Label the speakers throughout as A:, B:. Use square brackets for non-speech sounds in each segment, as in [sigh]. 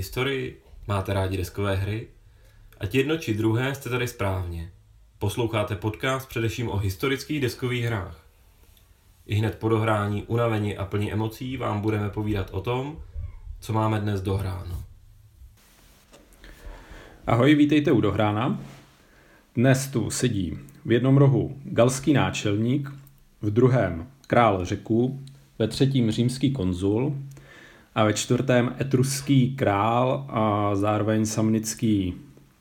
A: Historii? Máte rádi deskové hry? Ať jedno či druhé jste tady správně. Posloucháte podcast především o historických deskových hrách. I hned po dohrání, unavení a plní emocí vám budeme povídat o tom, co máme dnes dohráno.
B: Ahoj, vítejte u Dohrána. Dnes tu sedí v jednom rohu galský náčelník, v druhém král řeků, ve třetím římský konzul a ve čtvrtém etruský král a zároveň samnický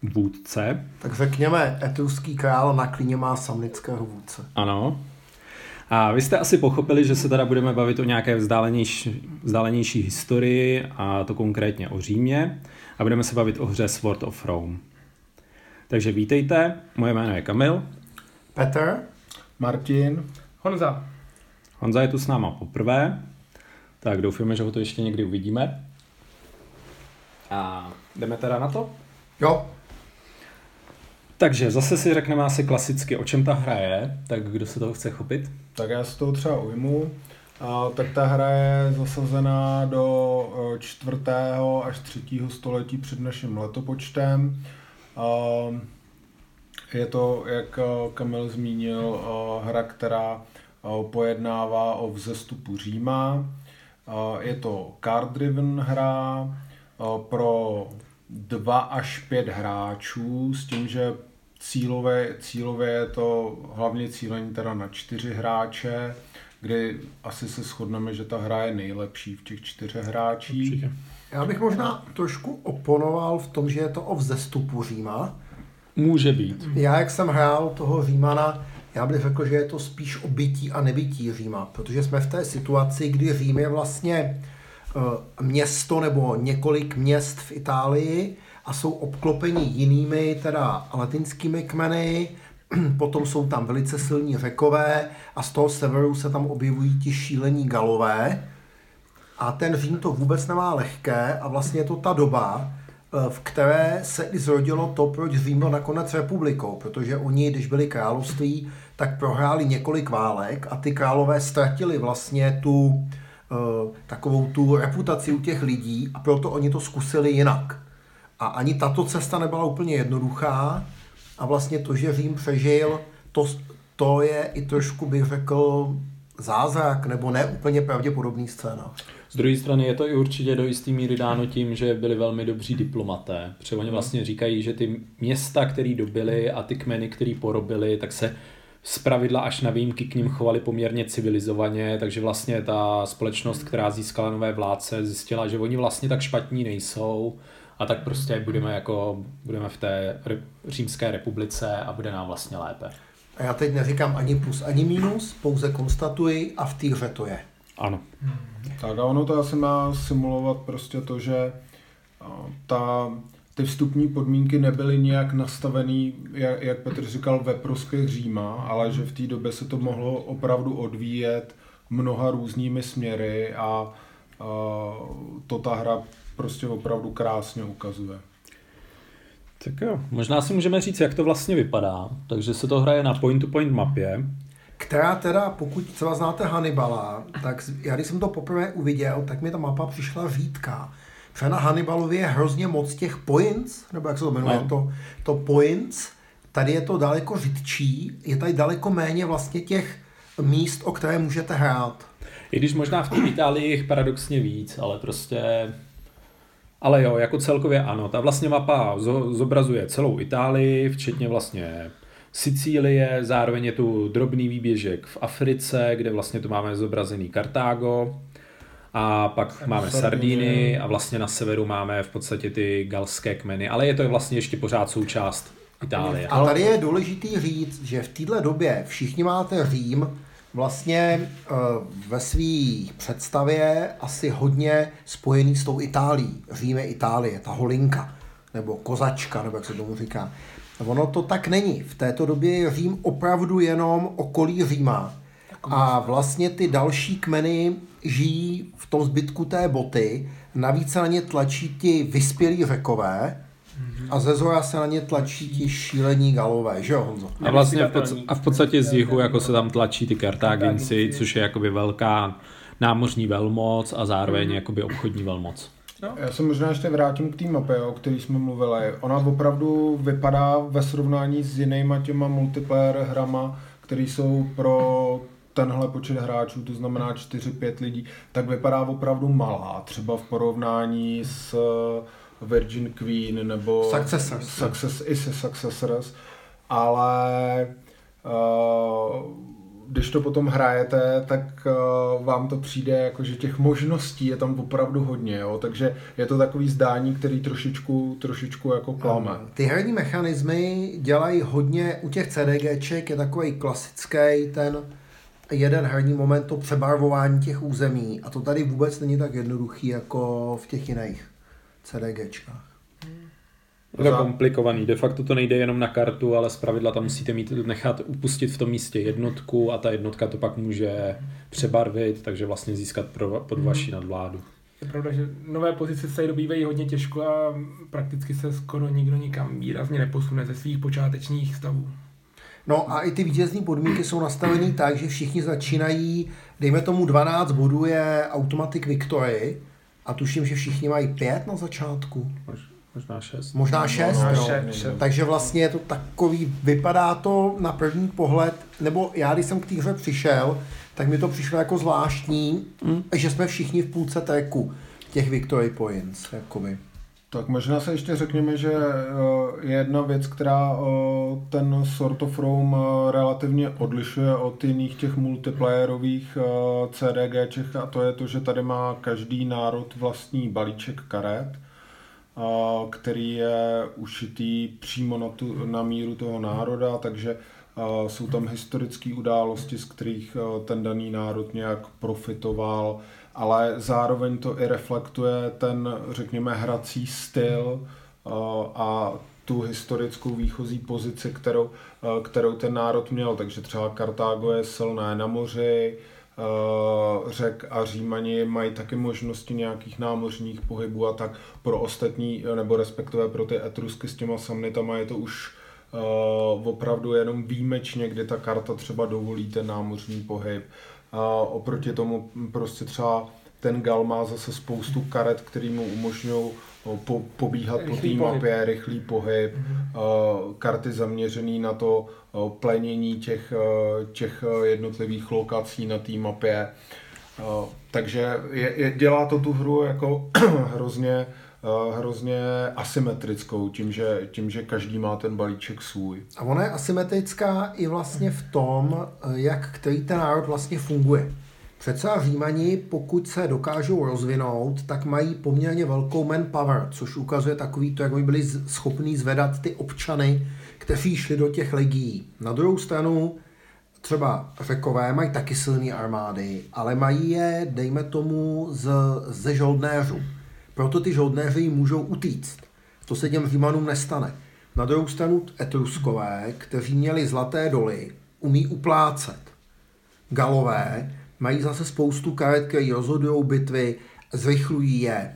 B: vůdce.
C: Tak řekněme, etruský král na klíně má samnického vůdce.
B: Ano. A vy jste asi pochopili, že se teda budeme bavit o nějaké vzdálenější, vzdálenější historii, a to konkrétně o Římě. A budeme se bavit o hře Sword of Rome. Takže vítejte, moje jméno je Kamil.
C: Petr.
D: Martin.
E: Honza.
B: Honza je tu s náma poprvé, tak doufáme, že ho to ještě někdy uvidíme. A jdeme teda na to?
C: Jo.
B: Takže zase si řekneme asi klasicky, o čem ta hra je, tak kdo se toho chce chopit?
D: Tak já se toho třeba ujmu. A, tak ta hra je zasazená do e, čtvrtého až třetího století před naším letopočtem. A, je to, jak e, Kamil zmínil, e, hra, která pojednává o vzestupu Říma. Je to card-driven hra pro dva až pět hráčů s tím, že cílové, cílové je to hlavně cílení teda na čtyři hráče, kdy asi se shodneme, že ta hra je nejlepší v těch čtyřech hráčích. Určitě.
C: Já bych možná trošku oponoval v tom, že je to o vzestupu Říma.
B: Může být.
C: Já, jak jsem hrál toho Římana, já bych řekl, že je to spíš o bytí a nebytí Říma, protože jsme v té situaci, kdy Řím je vlastně uh, město nebo několik měst v Itálii a jsou obklopeni jinými, teda latinskými kmeny, [clears throat] potom jsou tam velice silní řekové a z toho severu se tam objevují ti šílení galové. A ten Řím to vůbec nemá lehké a vlastně je to ta doba, Eh, v které se i zrodilo to, proč Řím byl nakonec republikou, protože oni, když byli království, tak prohráli několik válek a ty králové ztratili vlastně tu eh, takovou tu reputaci u těch lidí a proto oni to zkusili jinak. A ani tato cesta nebyla úplně jednoduchá a vlastně to, že Řím přežil, to, to je i trošku, bych řekl, zázrak nebo ne úplně pravděpodobný scénář.
B: Z druhé strany je to i určitě do jisté míry dáno tím, že byli velmi dobří diplomaté. Protože oni vlastně říkají, že ty města, které dobili a ty kmeny, které porobili, tak se z pravidla až na výjimky k ním chovali poměrně civilizovaně, takže vlastně ta společnost, která získala nové vládce, zjistila, že oni vlastně tak špatní nejsou a tak prostě budeme jako, budeme v té římské republice a bude nám vlastně lépe.
C: A já teď neříkám ani plus, ani minus, pouze konstatuji a v té hře to je.
B: Ano.
D: Tak a ono to asi má simulovat prostě to, že ta, ty vstupní podmínky nebyly nějak nastavený, jak, jak Petr říkal, ve prospěch Říma, ale že v té době se to mohlo opravdu odvíjet mnoha různými směry a, a to ta hra prostě opravdu krásně ukazuje.
B: Tak jo, možná si můžeme říct, jak to vlastně vypadá. Takže se to hraje na point-to-point mapě,
C: která teda, pokud třeba znáte Hannibala, tak já když jsem to poprvé uviděl, tak mi ta mapa přišla řídká. Protože na Hannibalově je hrozně moc těch points, nebo jak se to jmenuje, no. to, to points, tady je to daleko řidčí, je tady daleko méně vlastně těch míst, o které můžete hrát.
B: I když možná v té Itálii jich paradoxně víc, ale prostě... Ale jo, jako celkově ano. Ta vlastně mapa zobrazuje celou Itálii, včetně vlastně Sicílie, zároveň je tu drobný výběžek v Africe, kde vlastně tu máme zobrazený Kartágo, a pak máme Sardíny a vlastně na severu máme v podstatě ty galské kmeny, ale je to vlastně ještě pořád součást Itálie.
C: A tady je důležitý říct, že v této době všichni máte Řím vlastně eh, ve své představě asi hodně spojený s tou Itálií. Řím je Itálie, ta holinka, nebo kozačka, nebo jak se tomu říká. Ono to tak není. V této době je Řím opravdu jenom okolí Říma. A vlastně ty další kmeny žijí v tom zbytku té boty. Navíc se na ně tlačí ti vyspělí řekové, a ze zora se na ně tlačí ti šílení galové, že jo Honzo?
B: A vlastně v, podstatě, a v podstatě z jihu jako se tam tlačí ty Kartáginci, což je jakoby velká námořní velmoc a zároveň jakoby obchodní velmoc.
E: No.
D: Já se možná ještě vrátím k té mapě, o který jsme mluvili. Ona opravdu vypadá ve srovnání s jinýma těma multiplayer hrama, které jsou pro tenhle počet hráčů, to znamená 4-5 lidí, tak vypadá opravdu malá, třeba v porovnání s eh, Virgin Queen nebo
C: Successors.
D: Success, i se Successors, ale uh, když to potom hrajete, tak uh, vám to přijde jako, že těch možností je tam opravdu hodně, jo? takže je to takový zdání, který trošičku, trošičku jako klame.
C: Ty herní mechanismy dělají hodně, u těch CDGček je takový klasický ten jeden herní moment, to přebarvování těch území a to tady vůbec není tak jednoduchý jako v těch jiných CDGčkách.
B: Je to komplikovaný. De facto to nejde jenom na kartu, ale zpravidla tam musíte mít nechat upustit v tom místě jednotku a ta jednotka to pak může přebarvit, takže vlastně získat pro, pod vaši nadvládu.
E: Je pravda, že nové pozice se dobývají hodně těžko a prakticky se skoro nikdo nikam výrazně neposune ze svých počátečních stavů.
C: No a i ty vítězní podmínky jsou nastavený tak, že všichni začínají, dejme tomu 12 bodů je Automatic Victory a tuším, že všichni mají 5 na začátku.
B: Mož- Možná šest.
C: Možná 6,
E: Možná
C: no.
E: šest, šest.
C: Takže vlastně je to takový, vypadá to na první pohled, nebo já když jsem k té hře přišel, tak mi to přišlo jako zvláštní, mm. že jsme všichni v půlce tracku těch Victory Points, jakoby.
D: Tak možná se ještě řekněme, že eh, je jedna věc, která eh, ten Sort of Rome eh, relativně odlišuje od jiných těch multiplayerových CDGček a to je to, že tady má každý národ vlastní balíček karet, který je ušitý přímo na, tu, na míru toho národa, takže jsou tam historické události, z kterých ten daný národ nějak profitoval, ale zároveň to i reflektuje ten, řekněme, hrací styl a tu historickou výchozí pozici, kterou, kterou ten národ měl. Takže třeba Kartágo je silné na moři, řek a Římani mají taky možnosti nějakých námořních pohybů a tak pro ostatní, nebo respektive pro ty Etrusky s těma samnitama je to už uh, opravdu jenom výjimečně, kdy ta karta třeba dovolí ten námořní pohyb. Uh, oproti tomu prostě třeba ten Gal má zase spoustu karet, který mu umožňují po, pobíhat
E: Rychlý
D: po té mapě, rychlý pohyb, mm-hmm. karty zaměřený na to uh, plenění těch, uh, těch jednotlivých lokací na té mapě. Uh, takže je, je, dělá to tu hru jako [clears throat] hrozně, uh, hrozně asymetrickou, tím že, tím, že každý má ten balíček svůj.
C: A ona je asymetrická i vlastně v tom, jak který ten národ vlastně funguje. Přece Římani, pokud se dokážou rozvinout, tak mají poměrně velkou manpower, což ukazuje takový to, jak by byli schopní zvedat ty občany, kteří šli do těch legií. Na druhou stranu, třeba Řekové mají taky silné armády, ale mají je, dejme tomu, z, ze žoldnéřů. Proto ty žoldnéři můžou utíct. To se těm Římanům nestane. Na druhou stranu Etruskové, kteří měli zlaté doly, umí uplácet. Galové mají zase spoustu karet, které rozhodují bitvy, zrychlují je. E,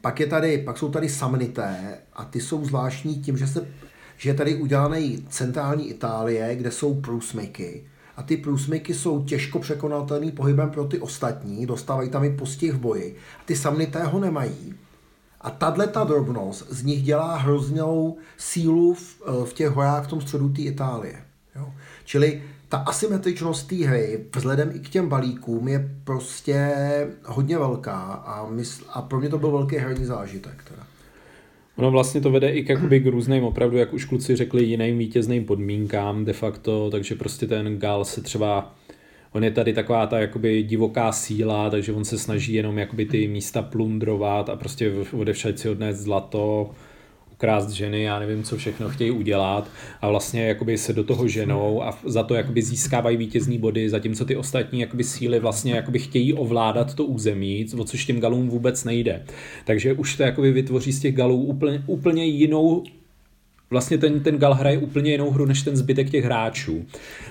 C: Pak, je tady, pak jsou tady samnité a ty jsou zvláštní tím, že, se, že je tady udělaný centrální Itálie, kde jsou průsmyky. A ty průsmyky jsou těžko překonatelný pohybem pro ty ostatní, dostávají tam i postih v boji. A ty samnité ho nemají. A tahle ta drobnost z nich dělá hroznou sílu v, v těch horách v tom středu té Itálie. Jo. Čili ta asymetričnost té hry vzhledem i k těm balíkům je prostě hodně velká a, mysl, a pro mě to byl velký herní zážitek. Teda.
B: Ono vlastně to vede i k, jakoby, k různým, opravdu, jak už kluci řekli, jiným vítězným podmínkám de facto, takže prostě ten Gal se třeba On je tady taková ta jakoby divoká síla, takže on se snaží jenom jakoby ty místa plundrovat a prostě odevšať si odnést zlato, ukrást ženy, já nevím, co všechno chtějí udělat a vlastně jakoby se do toho ženou a za to jakoby získávají vítězný body, zatímco ty ostatní jakoby síly vlastně jakoby chtějí ovládat to území, o což těm galům vůbec nejde. Takže už to jakoby vytvoří z těch galů úplně, úplně jinou vlastně ten, ten Gal hraje úplně jinou hru než ten zbytek těch hráčů.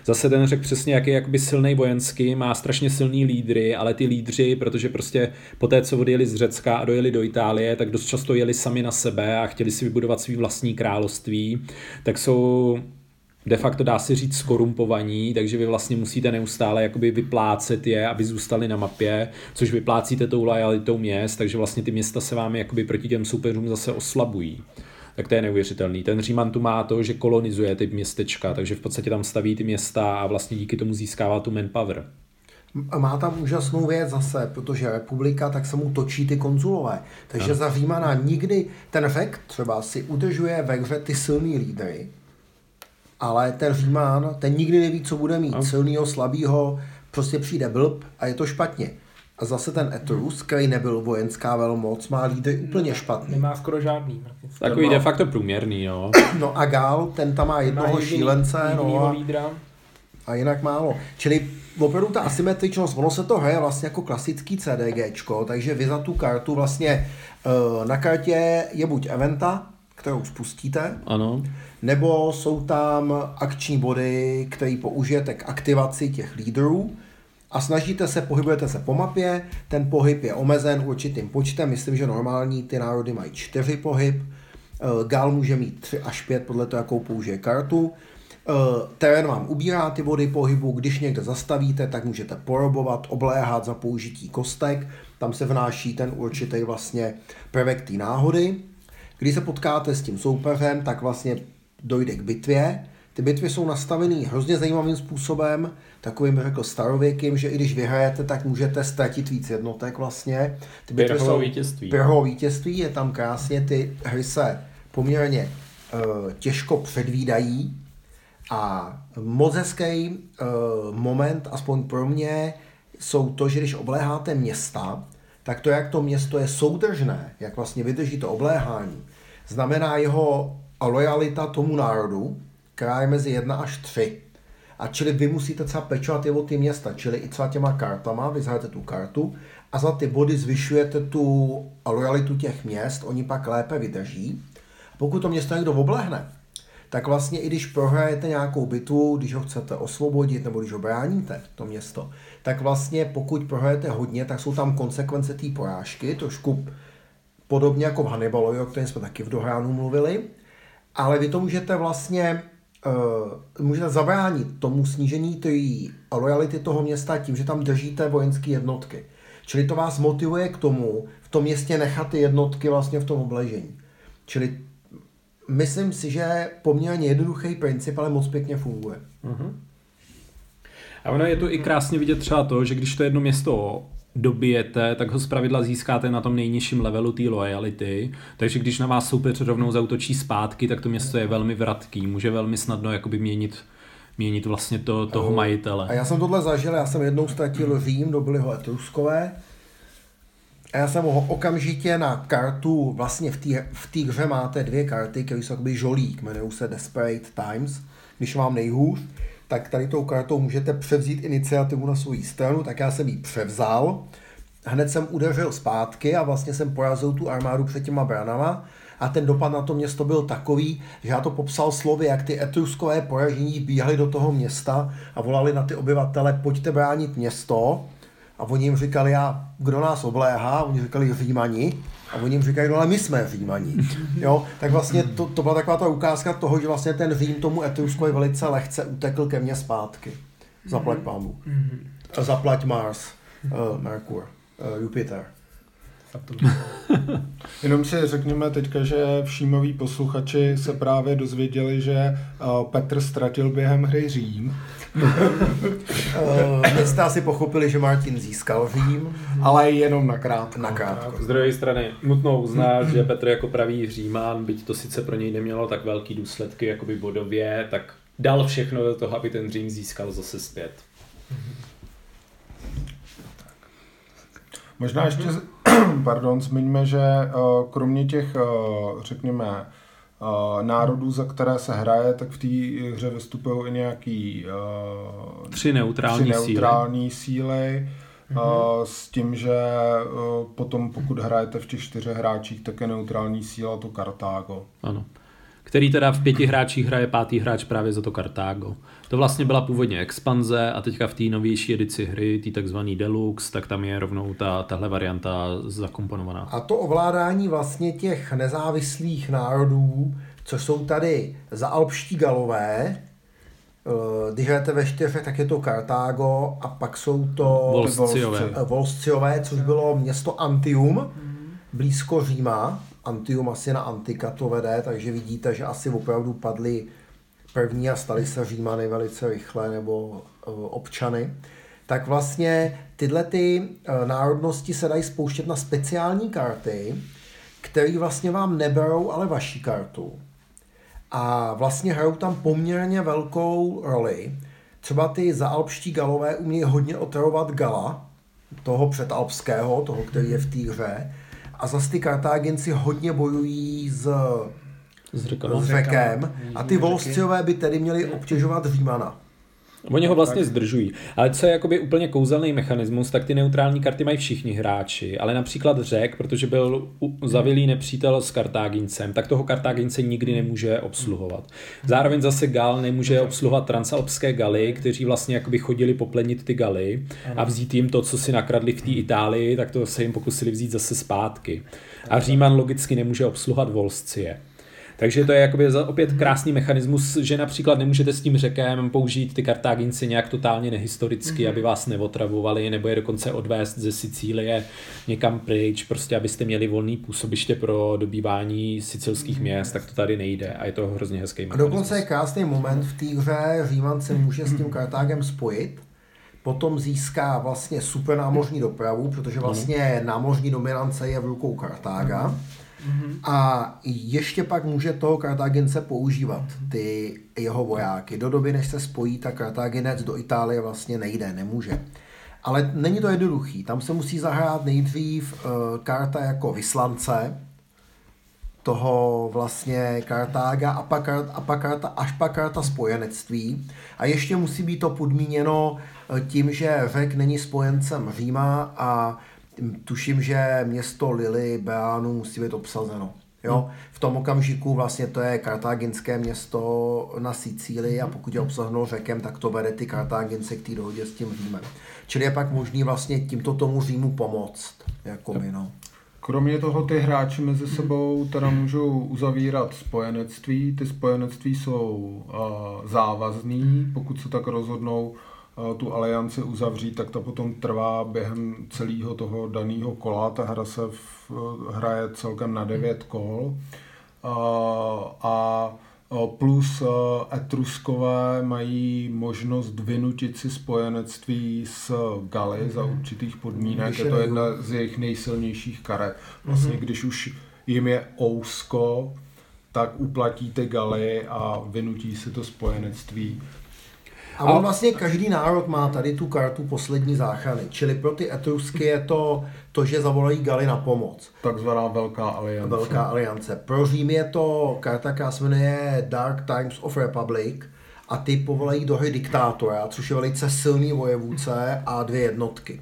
B: Zase ten řekl přesně, jak je jakoby silný vojensky, má strašně silný lídry, ale ty lídři, protože prostě po té, co odjeli z Řecka a dojeli do Itálie, tak dost často jeli sami na sebe a chtěli si vybudovat svý vlastní království, tak jsou de facto dá se říct skorumpovaní, takže vy vlastně musíte neustále jakoby vyplácet je, aby zůstali na mapě, což vyplácíte tou lojalitou měst, takže vlastně ty města se vám jakoby proti těm soupeřům zase oslabují. Tak to je neuvěřitelný. Ten Říman tu má to, že kolonizuje ty městečka, takže v podstatě tam staví ty města a vlastně díky tomu získává tu manpower.
C: Má tam úžasnou věc zase, protože republika, tak se mu točí ty konzulové. Takže ano. za Římana nikdy ten řek třeba si udržuje ve hře ty silný lídry, ale ten Římán, ten nikdy neví, co bude mít. No. Silnýho, slabýho, prostě přijde blb a je to špatně. A zase ten Etrus, který nebyl vojenská velmoc, má lídry úplně špatný.
E: Nemá skoro žádný.
B: Takový de facto průměrný, jo. [clears throat]
C: No a Gal, ten tam má jednoho má šílence. no a,
E: lídra.
C: a jinak málo. Čili opravdu ta asymetričnost, ono se to hraje vlastně jako klasický CDGčko, takže vy za tu kartu vlastně uh, na kartě je buď eventa, kterou spustíte,
B: ano.
C: nebo jsou tam akční body, které použijete k aktivaci těch lídrů a snažíte se, pohybujete se po mapě, ten pohyb je omezen určitým počtem, myslím, že normální ty národy mají čtyři pohyb, uh, Gal může mít tři až pět podle toho, jakou použije kartu, Uh, terén vám ubírá ty body pohybu, když někde zastavíte, tak můžete porobovat, obléhat za použití kostek, tam se vnáší ten určitý vlastně prvek té náhody. Když se potkáte s tím soupeřem, tak vlastně dojde k bitvě. Ty bitvy jsou nastavený hrozně zajímavým způsobem, takovým řekl starověkým, že i když vyhrajete, tak můžete ztratit víc jednotek vlastně.
B: Ty bitvy jsou vítězství.
C: Pirhovo vítězství, je tam krásně, ty hry se poměrně uh, těžko předvídají, a moc hezký uh, moment, aspoň pro mě, jsou to, že když obléháte města, tak to, jak to město je soudržné, jak vlastně vydrží to obléhání, znamená jeho lojalita tomu národu, která je mezi 1 až 3. A čili vy musíte třeba pečovat i o ty města, čili i třeba těma kartama, vy zhrajete tu kartu a za ty body zvyšujete tu lojalitu těch měst, oni pak lépe vydrží. Pokud to město někdo oblehne, tak vlastně i když prohrajete nějakou bitvu, když ho chcete osvobodit nebo když ho bráníte, to město, tak vlastně pokud prohrajete hodně, tak jsou tam konsekvence té porážky, trošku podobně jako v Hannibalovi, o kterém jsme taky v Dohránu mluvili, ale vy to můžete vlastně uh, můžete zabránit tomu snížení té lojality toho města tím, že tam držíte vojenské jednotky. Čili to vás motivuje k tomu v tom městě nechat ty jednotky vlastně v tom obležení. Čili myslím si, že poměrně jednoduchý princip, ale moc pěkně funguje. Uh-huh.
B: A ono je to i krásně vidět třeba to, že když to jedno město dobijete, tak ho zpravidla získáte na tom nejnižším levelu té loyalty, takže když na vás soupeř rovnou zautočí zpátky, tak to město je velmi vratký, může velmi snadno jakoby měnit měnit vlastně to, toho majitele.
C: A já jsem tohle zažil, já jsem jednou ztratil Řím, dobili ho Etruskové, a já jsem ho okamžitě na kartu, vlastně v té v hře máte dvě karty, které jsou jakoby žolík, jmenují se Desperate Times, když vám nejhůř, tak tady tou kartou můžete převzít iniciativu na svou stranu, tak já jsem ji převzal, hned jsem udeřil zpátky a vlastně jsem porazil tu armádu před těma branama. A ten dopad na to město byl takový, že já to popsal slovy, jak ty etruskové poražení bíhali do toho města a volali na ty obyvatele, pojďte bránit město, a oni jim říkali, a kdo nás obléhá? Oni říkali Římani. A oni jim říkají, no ale my jsme Římani. Jo? Tak vlastně to, to byla taková ta ukázka toho, že vlastně ten Řím tomu Etruskovi velice lehce utekl ke mně zpátky. Zaplať mhm. pámu. Zaplať Mars, uh, Merkur, uh, Jupiter. [laughs]
D: Jenom si řekněme teďka, že všímaví posluchači se právě dozvěděli, že Petr ztratil během hry Řím. [laughs]
C: Vy jste asi pochopili, že Martin získal Řím.
D: Ale jenom na krátko.
C: Na krátko.
B: Z druhé strany nutno uznat, že Petr jako pravý Římán, byť to sice pro něj nemělo tak velký důsledky jakoby bodově, tak dal všechno do toho, aby ten Řím získal zase zpět.
D: Možná ještě, [clears throat] pardon, zmiňme, že kromě těch, řekněme, národů, za které se hraje, tak v té hře vystupují i nějaký
B: tři neutrální,
D: tři neutrální síly. síly mm-hmm. uh, s tím, že potom pokud hrajete v těch čtyřech hráčích, tak je neutrální síla to Kartágo.
B: Ano který teda v pěti hráčích hraje pátý hráč právě za to Kartágo. To vlastně byla původně expanze a teďka v té novější edici hry, tý takzvaný Deluxe, tak tam je rovnou ta, tahle varianta zakomponovaná.
C: A to ovládání vlastně těch nezávislých národů, co jsou tady za alpští galové, Eh, Když hrajete ve čtyřech, tak je to Kartágo a pak jsou to
B: Volsciové.
C: Volsciové, což bylo město Antium, blízko Říma. Antium asi na Antika to vede, takže vidíte, že asi opravdu padli první a stali se Římany velice rychle nebo eh, občany. Tak vlastně tyhle ty eh, národnosti se dají spouštět na speciální karty, které vlastně vám neberou, ale vaší kartu. A vlastně hrajou tam poměrně velkou roli. Třeba ty zaalpští galové umějí hodně otravovat gala, toho předalpského, toho, který je v té hře. A zase ty Kartáginci hodně bojují s,
B: S řekama.
C: s řekem. A ty Volsciové by tedy měli obtěžovat Římana.
B: Oni ho vlastně zdržují. Ale co je jakoby úplně kouzelný mechanismus, tak ty neutrální karty mají všichni hráči. Ale například řek, protože byl zavilý nepřítel s Kartágincem, tak toho Kartágince nikdy nemůže obsluhovat. Zároveň zase Gal nemůže obsluhovat transalpské Galy, kteří vlastně jakoby chodili poplenit ty Galy a vzít jim to, co si nakradli v té Itálii, tak to se jim pokusili vzít zase zpátky. A Říman logicky nemůže obsluhovat Volscie. Takže to je jakoby za- opět krásný mechanismus, že například nemůžete s tím řekem použít ty Kartáginci nějak totálně nehistoricky, aby vás neotravovali, nebo je dokonce odvést ze Sicílie někam pryč, prostě abyste měli volný působiště pro dobývání sicilských měst, tak to tady nejde a je to hrozně hezký
C: A
B: mechanismus.
C: dokonce je krásný moment v té hře, Říman se může s tím Kartágem spojit, potom získá vlastně super námořní dopravu, protože vlastně námořní dominance je v rukou Kartága. A ještě pak může toho Kartágince používat, ty jeho vojáky. Do doby, než se spojí, tak Kartáginec do Itálie vlastně nejde, nemůže. Ale není to jednoduchý. Tam se musí zahrát nejdřív uh, karta jako vyslance, toho vlastně Kartága a pak, a pak karta, až pak karta spojenectví. A ještě musí být to podmíněno eh, tím, že Řek není spojencem Říma a tuším, že město Lily, Beánu musí být obsazeno. Jo? V tom okamžiku vlastně to je kartáginské město na Sicílii a pokud je obsazeno řekem, tak to vede ty kartágince k té dohodě s tím Římem. Čili je pak možný vlastně tímto tomu Římu pomoct. Jako my, no.
D: Kromě toho ty hráči mezi sebou teda můžou uzavírat spojenectví. Ty spojenectví jsou uh, závazný, pokud se tak rozhodnou tu alianci uzavřít, tak ta potom trvá během celého toho daného kola. Ta hra se v, hraje celkem na devět kol. Uh, a uh, plus Etruskové mají možnost vynutit si spojenectví s Galy za určitých podmínek.
C: Když
D: Je
C: je
D: to jedna z jejich nejsilnějších karet. Vlastně, když už jim je ousko, tak uplatíte Galy a vynutí si to spojenectví.
C: A on vlastně každý národ má tady tu kartu poslední záchrany. Čili pro ty Etrusky je to to, že zavolají Gali na pomoc.
D: Takzvaná Velká aliance.
C: Velká aliance. Pro Řím je to karta, která se jmenuje Dark Times of Republic a ty povolají do hry diktátora, což je velice silný vojevůdce a dvě jednotky.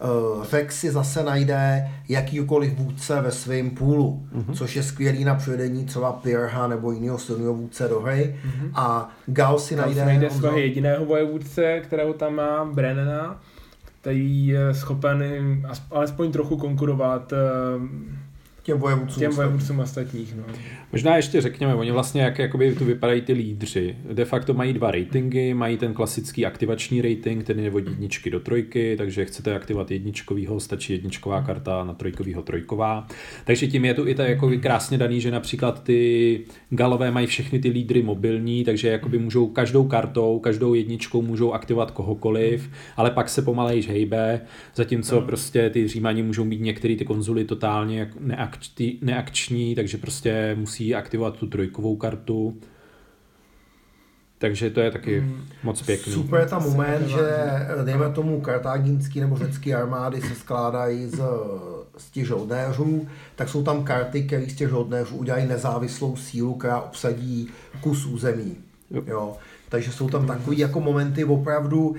C: Uh, Řek si zase najde jakýkoliv vůdce ve svém půlu, mm-hmm. což je skvělý na přivedení třeba Pirha nebo jiného silného vůdce do hry. Mm-hmm. A Gal si
E: Tam
C: najde...
E: se najde svého jediného vojevůdce, kterého tam má, Brennana, který je schopen alespoň trochu konkurovat eh,
C: těm vojevůdcům.
E: těm vojevůdcům ostatních. No.
B: Možná ještě řekněme, oni vlastně jak jakoby tu vypadají ty lídři. De facto mají dva ratingy, mají ten klasický aktivační rating, ten je od jedničky do trojky, takže chcete aktivovat jedničkovýho, stačí jedničková karta, na trojkovýho trojková. Takže tím je to i tak jako krásně daný, že například ty galové mají všechny ty lídry mobilní, takže jakoby můžou každou kartou, každou jedničkou můžou aktivovat kohokoliv, ale pak se pomalejš hejbe, zatímco prostě ty římani můžou mít některé ty konzuly totálně jak neakční, neakční, takže prostě musí aktivovat tu trojkovou kartu. Takže to je taky
E: Mm.
B: moc pěkný.
C: Super je tam moment, že eh, dejme tomu kartáginský nebo řecký armády se skládají z, z těch žoldnéřů, tak jsou tam karty, které z těch žoldnéřů udělají nezávislou sílu, která obsadí kus území.
B: Jo.
C: Jo. Takže jsou tam takový jako momenty opravdu...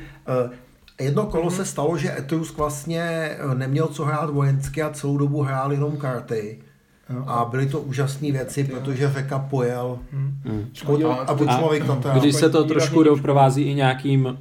C: Jedno kolo se stalo, že Etrusk vlastně eh, neměl co hrát vojensky a celou dobu hrál jenom karty. A byly to úžasné věci, protože řeka pojel.
B: Hmm.
C: a buď
B: A
C: člověk na to
B: Když se to trošku doprovází i nějakým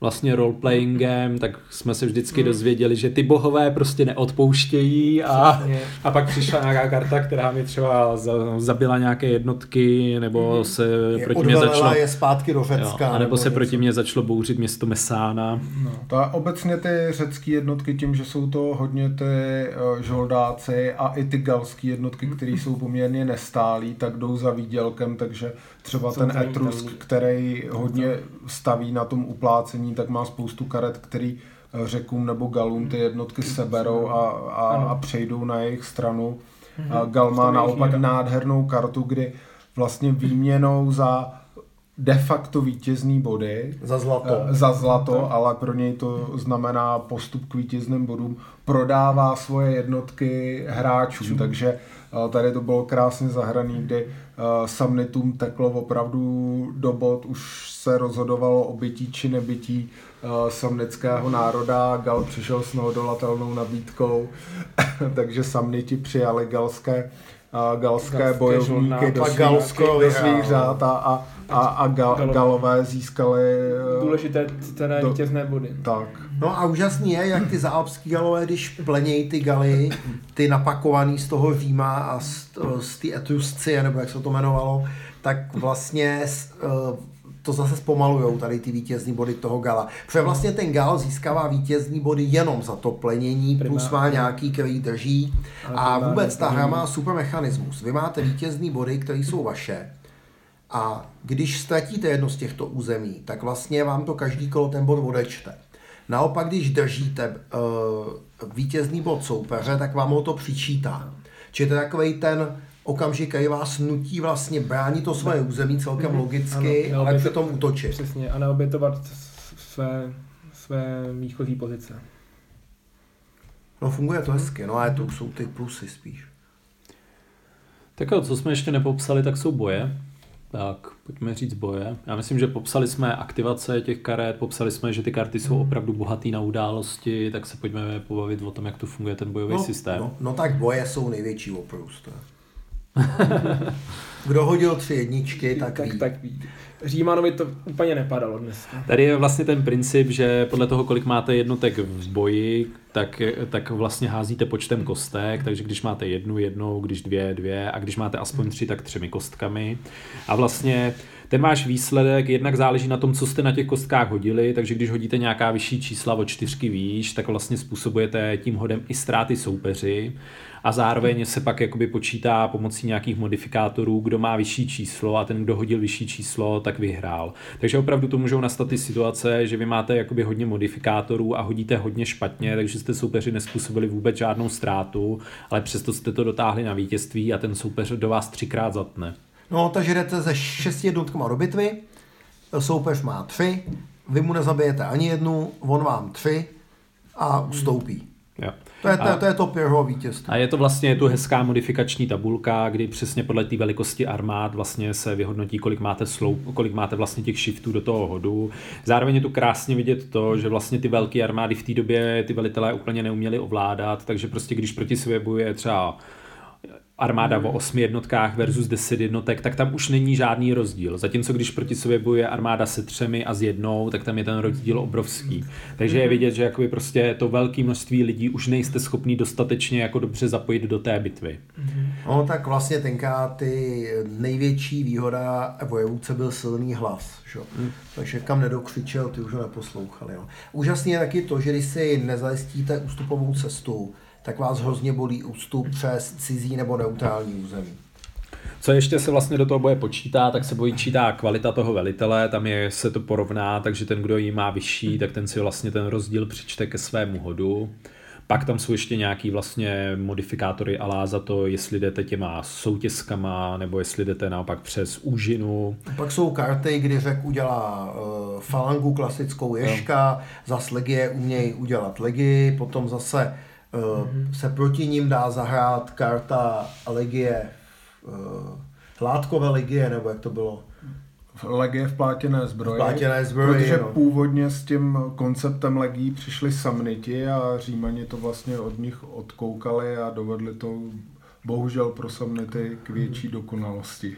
B: vlastně roleplayingem, tak jsme se vždycky dozvěděli, že ty bohové prostě neodpouštějí a, a pak přišla nějaká karta, která mi třeba za, zabila nějaké jednotky, nebo se
C: Je
B: proti mě začalo...
C: je zpátky do
B: Jo,
C: Řecka.
B: a nebo se
C: něco.
B: proti mě začalo bouřit město Mesána.
D: No, to je obecně ty řecké jednotky tím, že jsou to hodně ty uh, žoldáci a i ty galské jednotky, které jsou poměrně nestálí, tak jdou za výdělkem, takže třeba
E: Jsou
D: ten. Etrusk, který hodně staví na tom uplácení, tak má spoustu karet, který eh, řekům nebo galům ty jednotky seberou a, a, a přejdou na jejich stranu. A Gal má naopak nádhernou kartu, kdy vlastně výměnou za de facto vítězný body
C: Za zlato.
D: Eh, za zlato, ale pro něj to znamená postup k vítězným bodům, prodává svoje jednotky hráčům, takže eh, tady to bylo krásně zahraný, kdy eh, Samnitum teklo opravdu do bod, už se rozhodovalo o bytí či nebytí eh, samnického národa, Gal přišel s neodolatelnou nabídkou, [laughs] takže Samniti přijali galské eh, galské
E: Galské
D: bojovníky do svých,
C: Galsko
D: do svých řád a, a, a, a gal,
E: Galové.
D: galové získali eh,
E: Důležité cené vítězné body.
D: tak.
C: No a úžasný je, jak ty záalpský galové, když plenějí ty galy, ty napakovaný z toho Říma a z, z ty Etruscie, nebo jak se to jmenovalo, tak vlastně eh, to zase zpomalujou tady ty vítězní body toho gala. Protože vlastně ten gal získává vítězní body jenom za to plenění, plus má nějaký, který drží. A vůbec ta hra má super mechanismus. Vy máte vítězní body, které jsou vaše. A když ztratíte jedno z těchto území, tak vlastně vám to každý kolo ten bod odečte. Naopak, když držíte uh, vítězný bod soupeře, tak vám ho to přičítá. Čili to je takový ten okamžik, který vás nutí vlastně bránit to svoje území celkem logicky,
E: Ano,
C: ale přitom útočit.
E: Přesně, a neobětovat své, své výchozí pozice.
C: No funguje to hezky, no ale to jsou ty plusy spíš.
B: Tak jo, co jsme ještě nepopsali, tak jsou boje. Tak, pojďme říct boje. Já myslím, že popsali jsme aktivace těch karet, popsali jsme, že ty karty jsou opravdu bohatý na události, tak se pojďme pobavit o tom, jak tu funguje ten bojový
C: No,
B: systém.
C: no, no tak boje jsou největší oprůst. [laughs] Kdo hodil tři jedničky, tak,
E: tak,
C: ví.
E: tak ví. Římanovi to úplně nepadalo dneska.
B: Tady je vlastně ten princip, že podle toho, kolik máte jednotek v boji, tak, tak vlastně házíte počtem kostek, takže když máte jednu, jednou, když dvě, dvě a když máte aspoň tři, tak třemi kostkami. A vlastně ten váš výsledek jednak záleží na tom, co jste na těch kostkách hodili, takže když hodíte nějaká vyšší čísla o čtyřky výš, tak vlastně způsobujete tím hodem i ztráty soupeři a zároveň se pak jakoby počítá pomocí nějakých modifikátorů, kdo má vyšší číslo a ten, kdo hodil vyšší číslo, tak vyhrál. Takže opravdu to můžou nastat ty situace, že vy máte jakoby hodně modifikátorů a hodíte hodně špatně, takže jste soupeři nespůsobili vůbec žádnou ztrátu, ale přesto jste to dotáhli na vítězství a ten soupeř do vás třikrát zatne.
C: No, takže jdete se šesti jednotkama do bitvy, soupeř má tři, vy mu nezabijete ani jednu, on vám tři a ustoupí.
B: Jo.
C: To je, to, je,
B: A-
C: to, je to Pirho vítězství.
B: A je to vlastně je tu hezká modifikační tabulka, kdy přesně podle té velikosti armád vlastně se vyhodnotí, kolik máte sloup, kolik máte vlastně těch shiftů do toho hodu. Zároveň je tu krásně vidět to, že vlastně ty velké armády v té době ty velitelé úplně neuměli ovládat, takže prostě když proti sobě bojuje třeba armáda o osmi jednotkách versus 10 jednotek, tak tam už není žádný rozdíl. Zatímco když proti sobě bojuje armáda se třemi a s jednou, tak tam je ten rozdíl obrovský. Takže je vidět, že jakoby prostě to velké množství lidí už nejste schopný dostatečně jako dobře zapojit do té bitvy.
C: No tak vlastně tenkrát ty největší výhoda vojevůdce byl silný hlas. Že? Hmm. Takže kam nedokřičel, ty už ho neposlouchali. Jo. Úžasný je taky to, že když si nezajistíte ústupovou cestu, tak vás hrozně bolí ústup přes cizí nebo neutrální území.
B: Co ještě se vlastně do toho boje počítá, tak se počítá kvalita toho velitele, tam je, se to porovná, takže ten, kdo ji má vyšší, tak ten si vlastně ten rozdíl přičte ke svému hodu. Pak tam jsou ještě nějaký vlastně modifikátory alá za to, jestli jdete těma soutězkama, nebo jestli jdete naopak přes úžinu.
C: Pak jsou karty, kdy řek udělá uh, falangu klasickou ješka, zas legie umějí udělat legii, potom zase uh, mm-hmm. se proti ním dá zahrát karta legie, uh, látkové legie, nebo jak to bylo.
D: Legie v plátěné zbroji.
C: V plátěné zbroji,
D: Protože
C: no.
D: původně s tím konceptem legií přišli samniti a římani to vlastně od nich odkoukali a dovedli to bohužel pro samnity k větší dokonalosti.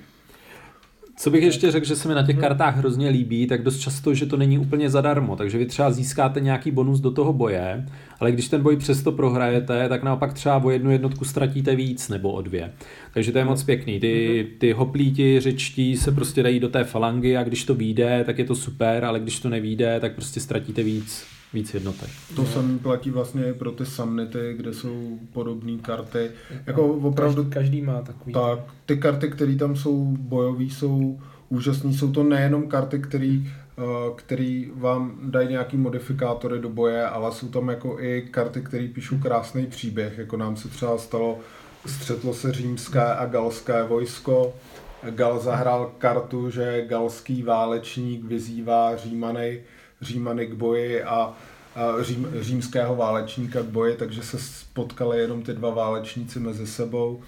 B: Co bych ještě řekl, že se mi na těch kartách hrozně líbí, tak dost často, že to není úplně zadarmo, takže vy třeba získáte nějaký bonus do toho boje, ale když ten boj přesto prohrajete, tak naopak třeba o jednu jednotku ztratíte víc nebo o dvě. Takže to je moc pěkný. Ty, ty hoplíti, řečtí se prostě dají do té falangy a když to vyjde, tak je to super, ale když to nevíde, tak prostě ztratíte víc, víc jednotek.
D: To samé platí vlastně i pro ty samnity, kde jsou podobné karty. Jako opravdu
E: Každý, každý má takový.
D: Tak, ty karty, které tam jsou bojové, jsou úžasné. Jsou to nejenom karty, které který vám dají nějaký modifikátory do boje, ale jsou tam jako i karty, které píšou krásný příběh, jako nám se třeba stalo, střetlo se římské a galské vojsko, Gal zahrál kartu, že galský válečník vyzývá Římany, Římany k boji a, řím, římského válečníka k boji, takže se spotkali jenom ty dva válečníci mezi sebou.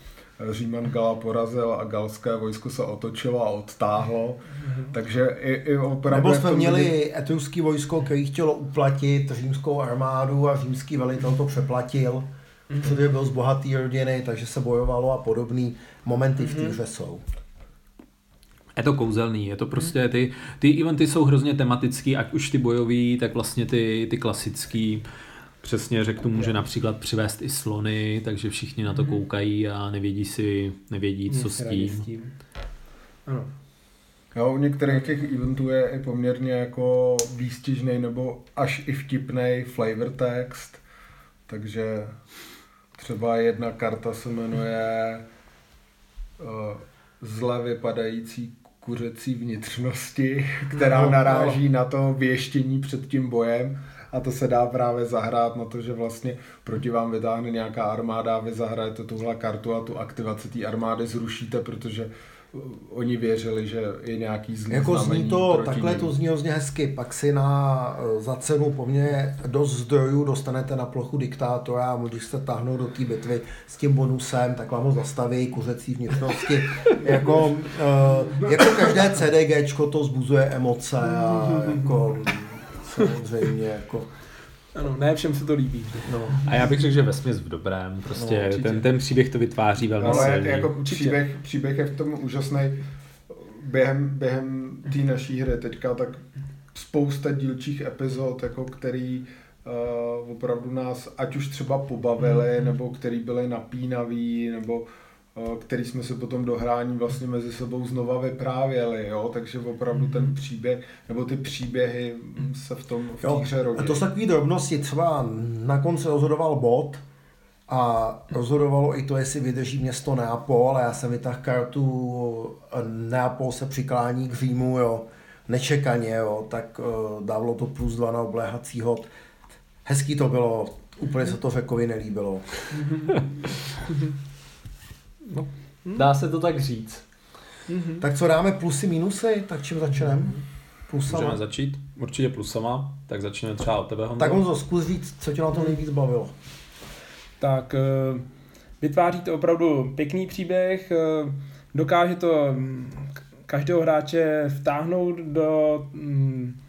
D: Říman Gala porazil a galské vojsko se otočilo a odtáhlo. Mm-hmm. Takže i, i opravdu...
C: Nebo jsme měli vidět... etruský vojsko, který chtělo uplatit římskou armádu a římský velitel to přeplatil, mm-hmm. protože byl z bohatý rodiny, takže se bojovalo a podobný momenty v té hře mm-hmm. jsou.
B: Je to kouzelný, je to prostě, ty, ty eventy jsou hrozně tematický, ať už ty bojový, tak vlastně ty, ty klasický. Přesně řekl, může například přivést i slony, takže všichni na to mhm. koukají a nevědí si, nevědí, co s tím. s tím.
D: Ano. Jo, u některých těch eventů je i poměrně jako výstižný nebo až i vtipný flavor text, takže třeba jedna karta se jmenuje uh, zle vypadající kuřecí vnitřnosti, [laughs] která naráží na to věštění před tím bojem. A to se dá právě zahrát na to, že vlastně proti vám vytáhne nějaká armáda a vy zahrajete tuhle kartu a tu aktivaci té armády zrušíte, protože oni věřili, že je nějaký zlý
C: Jako zní to, takhle ním. to zní hrozně hezky, pak si na, uh, za cenu poměrně dost zdrojů dostanete na plochu diktátora a když se tahnou do té bitvy s tím bonusem, tak vám ho zastaví kuřecí vnitřnosti. [laughs] jako, uh, jako každé CDGčko to zbuzuje emoce a jako samozřejmě jako
E: ano, ne všem se to líbí.
B: No. A já bych řekl, že vesměs v dobrém. Prostě no, ten, ten příběh to vytváří velmi
D: no, silně. Jako příběh, příběh je v tom úžasný. Během, během té naší hry teďka tak spousta dílčích epizod, jako který uh, opravdu nás ať už třeba pobavili, mm. nebo který byly napínavý, nebo který jsme se potom dohrání vlastně mezi sebou znova vyprávěli, jo? takže opravdu ten mhm. příběh, nebo ty příběhy se v tom v té hře rodí.
C: A to jsou takové drobnosti, třeba na konci rozhodoval bod a rozhodovalo i to, jestli vydrží město Neapol, a já jsem vytáhl kartu Neapol se přiklání k Římu, jo, nečekaně, jo, tak uh, dávalo to plus dva na obléhací hod. Hezký to bylo, úplně se to Řekovi nelíbilo. [laughs]
B: No, dá se to tak říct.
C: Mm-hmm. Tak co dáme plusy, minusy, tak čím začneme? Mm-hmm.
B: Plusama. Můžeme začít určitě plusama, tak začneme třeba od tebe, Honzo.
C: Tak Honzo, zkus říct, co tě na tom nejvíc bavilo.
E: Tak eh, vytváří to opravdu pěkný příběh, eh, dokáže to mm, každého hráče vtáhnout do mm,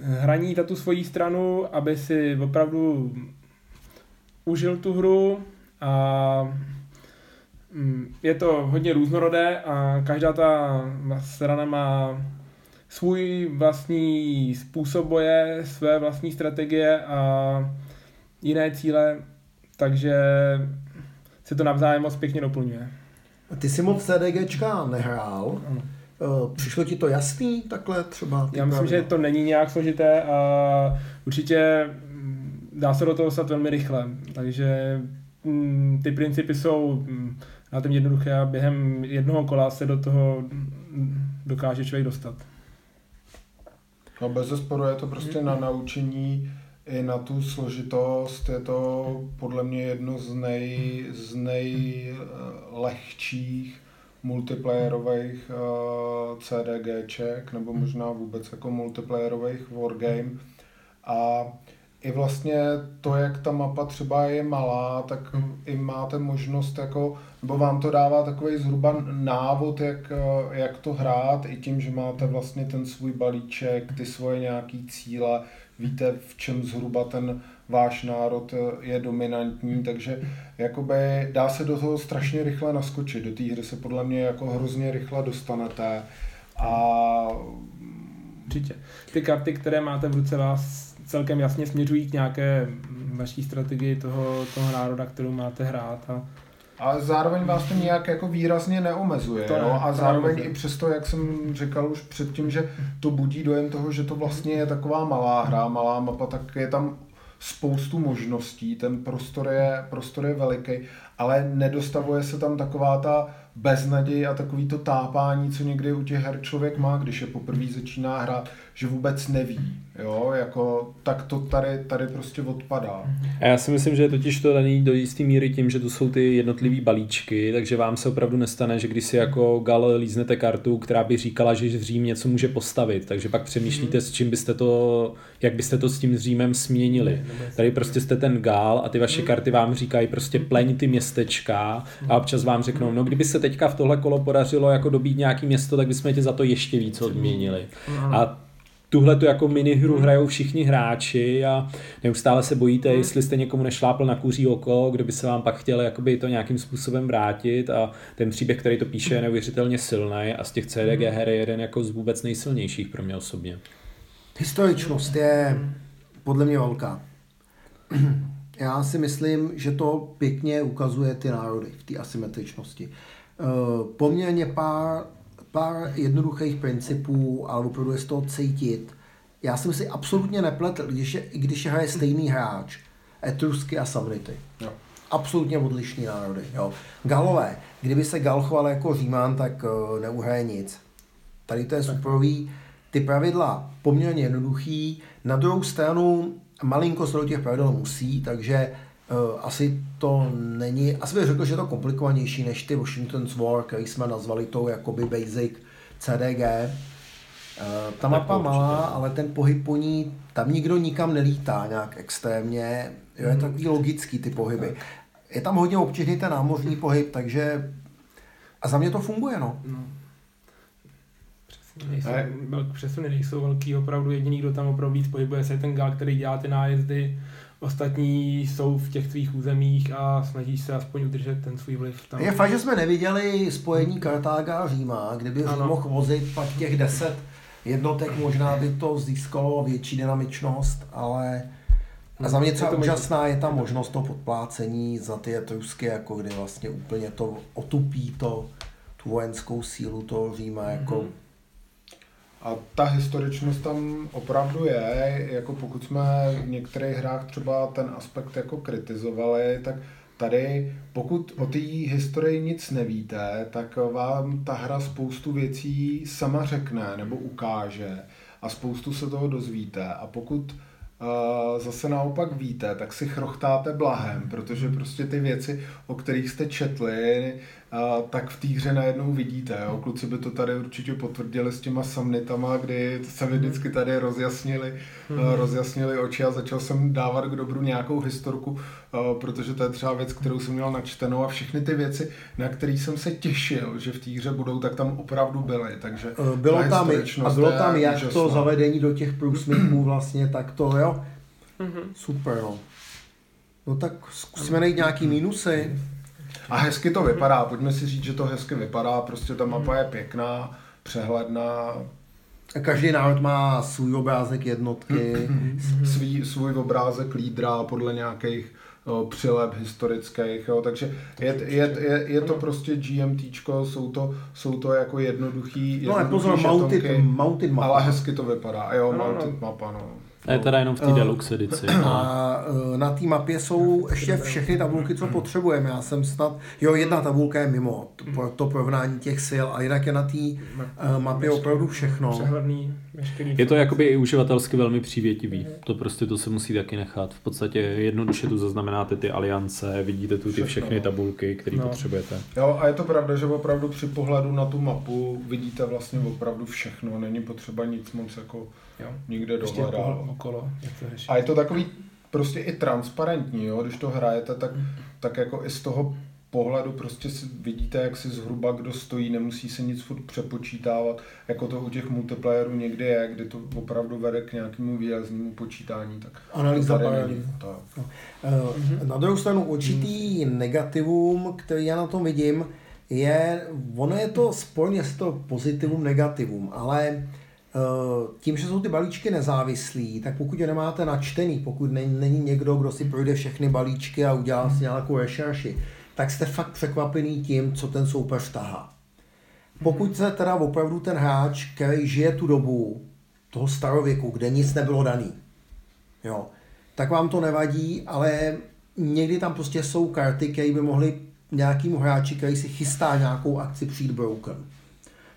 E: hraní za tu svoji stranu, aby si opravdu užil tu hru a je to hodně různorodé a každá ta strana má svůj vlastní způsob boje, své vlastní strategie a jiné cíle, takže se to navzájem moc pěkně doplňuje.
C: Ty si moc CDGčka nehrál. Ano. Eh, přišlo ti to jasný takhle třeba?
E: Já myslím, že to není nějak složité a určitě mm, dá se do toho dostat velmi rychle. Takže mm, ty principy jsou na tom jednoduché a během jednoho kola se do toho dokáže člověk dostat.
D: No bez zesporu je to prostě na naučení i na tu složitost. Je to podle mě jedno z, nej, z nejlehčích multiplayerových uh, CDGček, nebo možná vůbec jako multiplayerových wargame. A i vlastně to, jak ta mapa třeba je malá, tak i máte možnost jako, nebo vám to dává takový zhruba návod, jak, jak to hrát, i tím, že máte vlastně ten svůj balíček, ty svoje nějaký cíle, víte, v čem zhruba ten váš národ je dominantní, takže jakoby dá se do toho strašně rychle naskočit. Do té hry se podle mě jako hrozně rychle dostanete A
E: Určitě. Ty karty, které máte v ruce, vás celkem jasně směřují k nějaké vaší strategii toho, toho národa, kterou máte hrát. A
D: A zároveň vás to nějak jako výrazně neomezuje.
E: To ne,
D: jo? A zároveň
E: neomezuje.
D: i přesto, jak jsem říkal už předtím, že to budí dojem toho, že to vlastně je taková malá hra, malá mapa, tak je tam spoustu možností, ten prostor je, prostor je veliký, ale nedostavuje se tam taková ta beznaděj a takový to tápání, co někdy u těch her člověk má, když je poprvé začíná hrát, že vůbec neví, jo, jako, tak to tady, tady prostě odpadá.
B: A já si myslím, že je totiž to daný do jisté míry tím, že tu jsou ty jednotlivý balíčky, takže vám se opravdu nestane, že když si jako gal líznete kartu, která by říkala, že Řím něco může postavit, takže pak přemýšlíte, s čím byste to, jak byste to s tím Římem směnili. Tady prostě jste ten gál a ty vaše karty vám říkají prostě pleň ty městečka a občas vám řeknou, no kdyby se teďka v tohle kolo podařilo jako dobít nějaký město, tak bychom tě za to ještě víc odměnili. A tuhle tu jako minihru hrajou všichni hráči a neustále se bojíte, jestli jste někomu nešlápl na kůří oko, kdo by se vám pak chtěl jakoby to nějakým způsobem vrátit a ten příběh, který to píše, je neuvěřitelně silný a z těch CDG her je jeden jako z vůbec nejsilnějších pro mě osobně.
C: Historičnost je podle mě velká. [clears throat] Já si myslím, že to pěkně ukazuje ty národy v té asymetričnosti. Eh, Poměrně pár, pár jednoduchých principů, ale opravdu je z toho cítit. Já jsem si absolutně nepletl, když, je, i když hraje stejný hráč, Etrusky a Samnity.
D: Jo.
C: Absolutně odlišní národy. Jo. Galové, kdyby se Gal choval jako Římán, tak uh, neuhraje nic. Tady to je superový. Ty pravidla poměrně jednoduchý. Na druhou stranu malinko se do těch pravidel musí, takže uh, asi to není, asi bych řekl, že je to komplikovanější než ty Washington's War, který jsme nazvali tou jakoby basic CDG. Uh, ta mapa
B: určitě.
C: malá, ale ten pohyb po ní, tam nikdo nikam nelítá nějak extrémně, jo, je to takový logický ty pohyby. Je tam hodně obtížný ten námořní pohyb, takže a za mě to funguje, no.
E: Přesně, nejsou,
D: Ne.
E: velk, přesuny nejsou velký, opravdu jediný, kdo tam opravdu víc pohybuje, se je ten gal, který dělá ty nájezdy, ostatní jsou v těch tvých územích a snaží se aspoň udržet ten svůj vliv tam.
C: Je fakt, že jsme neviděli spojení Kartága a Říma, kdyby Řím
E: Ano.
C: mohl vozit pak těch deset jednotek, možná by to získalo větší dynamičnost, ale a za mě třeba
E: Je to
C: úžasná je ta možnost toho podplácení za ty etrusky, jako kdy vlastně úplně to otupí to, tu vojenskou sílu toho Říma, jako
E: Mhm.
D: A ta historičnost tam opravdu je, jako pokud jsme v některých hrách třeba ten aspekt jako kritizovali, tak tady, pokud o té historii nic nevíte, tak vám ta hra spoustu věcí sama řekne nebo ukáže a spoustu se toho dozvíte. A pokud uh, zase naopak víte, tak si chrochtáte blahem, protože prostě ty věci, o kterých jste četli, uh, tak v té hře najednou vidíte. Jo? Kluci by to tady určitě potvrdili s těma samnitama, kdy se mi vždycky tady rozjasnili, uh, rozjasnili oči a začal jsem dávat k dobru nějakou historku, uh, protože to je třeba věc, kterou jsem měl načtenou a všechny ty věci, na které jsem se těšil, že v té hře budou, tak tam opravdu byly. Takže
C: Eh, Bylo
D: ta
C: tam, a bylo
D: je
C: tam jak to
D: úžasná.
C: zavedení do těch průsmyků [clears throat] vlastně, tak to jo. Super, no. No tak zkusíme najít nějaký mínusy.
D: A hezky to vypadá, pojďme si říct, že to hezky vypadá, prostě ta mapa je pěkná, přehledná,
C: A Každý národ má svůj obrázek jednotky. [clears throat]
D: svý, svůj obrázek lídra podle nějakých o, přilep historických, jo, takže je, je, je, je to prostě GMTčko, jsou to, jsou to jako jednoduchý,
C: No ale
D: jednoduchý
C: pozor, mounted,
D: žetonky,
C: mounted mapa.
D: ale hezky to vypadá, jo,
E: Ano,
D: mounted
E: ano.
D: mapa, no.
B: A je teda jenom v té deluxe edici. No.
C: A e, na té mapě jsou ještě všechny tabulky, co potřebujeme. Já jsem snad, jo, jedna tabulka je mimo, to, pro- to porovnání těch sil, a jinak je na té mapě opravdu všechno.
B: Je to jakoby i uživatelsky velmi přívětivý. To prostě to se musí taky nechat. V podstatě jednoduše tu zaznamenáte ty aliance, vidíte tu ty všechny
D: no.
B: tabulky, které
E: No.
B: potřebujete.
D: Jo, a je to pravda, že opravdu při pohledu na tu mapu vidíte vlastně opravdu všechno, není potřeba nic moc jako
E: Jo.
D: nikde
E: Ještě okolo, jak to řešit.
D: A je to takový prostě i transparentní, jo? když to hrajete, tak, tak jako i z toho pohledu prostě si vidíte, jak si zhruba kdo stojí, nemusí se nic furt přepočítávat, jako to u těch multiplayerů někdy je, kdy to opravdu vede k nějakému výraznému počítání. Tak
C: Analýza
D: to tady
C: paralelní.
D: není. Tak.
C: E, Na druhou stranu určitý negativum, který já na tom vidím, je, ono je to spojené s to pozitivum, negativum, ale eh, tím, že jsou ty balíčky nezávislí, tak pokud je nemáte načtený, pokud není někdo, kdo si projde všechny balíčky a udělá si nějakou rešerši, tak jste fakt překvapený tím, co ten soupeř tahá. Pokud se teda opravdu ten hráč, který žije tu dobu toho starověku, kde nic nebylo daný, jo, tak vám to nevadí, ale někdy tam prostě jsou karty, které by mohly nějakému hráči, který si chystá nějakou akci přijít broken.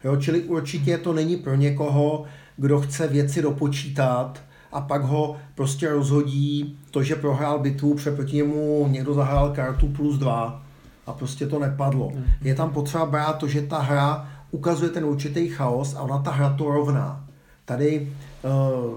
C: Jo, čili určitě to není pro někoho, kdo chce věci dopočítat a pak ho prostě rozhodí to, že prohrál bitvu, proti němu někdo zahrál kartu plus dva a prostě to nepadlo. Mhm. Je tam potřeba brát to, že ta hra ukazuje ten určitý chaos a ona ta hra to rovná. Tady uh,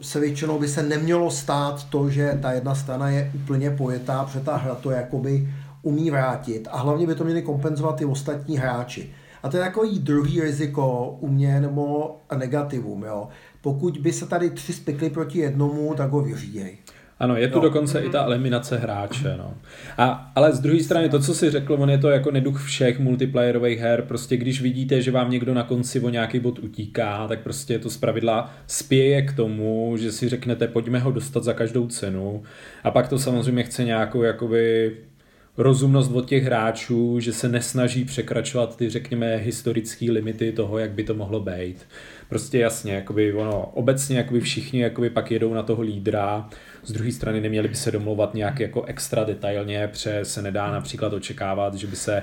C: se většinou by se nemělo stát to, že ta jedna strana je úplně pojetá, protože ta hra to jakoby umí vrátit a hlavně by to měli kompenzovat i ostatní hráči. A to je takový druhý riziko u mě nebo negativum. Jo. Pokud by se tady tři spikli proti jednomu, tak ho vyříděj.
B: Ano, je tu jo. dokonce i ta eliminace hráče. No. A, ale z druhé strany, to, co si řekl, on je to jako neduch všech multiplayerových her. Prostě když vidíte, že vám někdo na konci o nějaký bod utíká, tak prostě to zpravidla spěje k tomu, že si řeknete, pojďme ho dostat za každou cenu. A pak to samozřejmě chce nějakou jakoby rozumnost od těch hráčů, že se nesnaží překračovat ty, řekněme, historické limity toho, jak by to mohlo být. Prostě jasně, jakoby ono, obecně jakoby všichni jakoby pak jedou na toho lídra, z druhé strany neměli by se domlouvat nějak jako extra detailně, pře se nedá například očekávat, že by se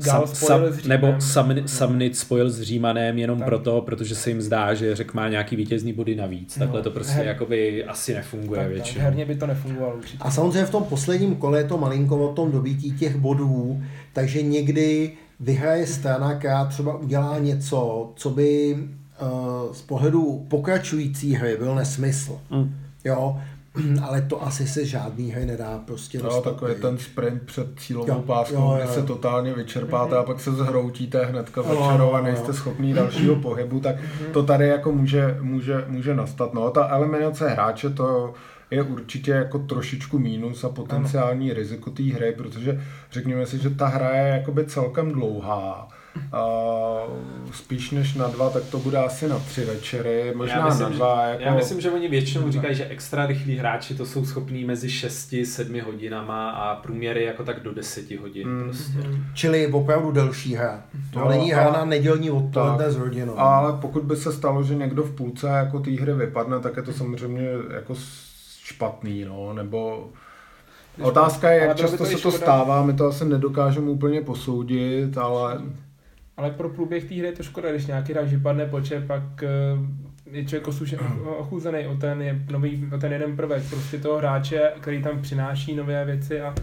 B: sam, sam, nebo sam, Samnit spojil s Římanem jenom tak. proto, protože se jim zdá, že řek má nějaký vítězný body navíc. No, Takhle to prostě her... jakoby asi nefunguje tak, většinou.
E: herně by to nefungovalo určitě.
C: A samozřejmě v tom posledním kole je to malinko o tom dobítí těch bodů, takže někdy vyhraje strana, která třeba udělá něco, co by z pohledu pokračující hry byl nesmysl. Mm. Jo, [clears throat] ale to asi se žádný hry nedá prostě
D: No, takový ten sprint před cílovou páskou, kde se totálně vyčerpáte a pak se zhroutíte hnedka večerou a nejste schopný dalšího pohybu, tak mhm. to tady jako může, může, může nastat. No, ta eliminace hráče to je určitě jako trošičku mínus a potenciální ano. riziko té hry, protože řekněme si, že ta hra je jakoby celkem dlouhá Uh, spíš než na dva, tak to bude asi na tři večery, možná já myslím, na dva.
B: Že, jako... Já myslím, že oni většinou říkají, že extra rychlí hráči to jsou schopní mezi 6-7 hodinama a průměry jako tak do 10 hodin. Mm. Prostě.
C: Čili opravdu delší hra. To no, není hra na nedělní odpoledne s rodinou.
D: Ale pokud by se stalo, že někdo v půlce jako té hry vypadne, tak je to samozřejmě jako špatný, no, nebo Otázka je, jak často se to stává, my to asi nedokážeme úplně posoudit, ale
E: ale pro průběh té hry je to škoda, když nějaký hráč vypadne počet, pak uh, je člověk [clears throat] ochuzený o ten, je nový, o ten jeden prvek, prostě toho hráče, který tam přináší nové věci a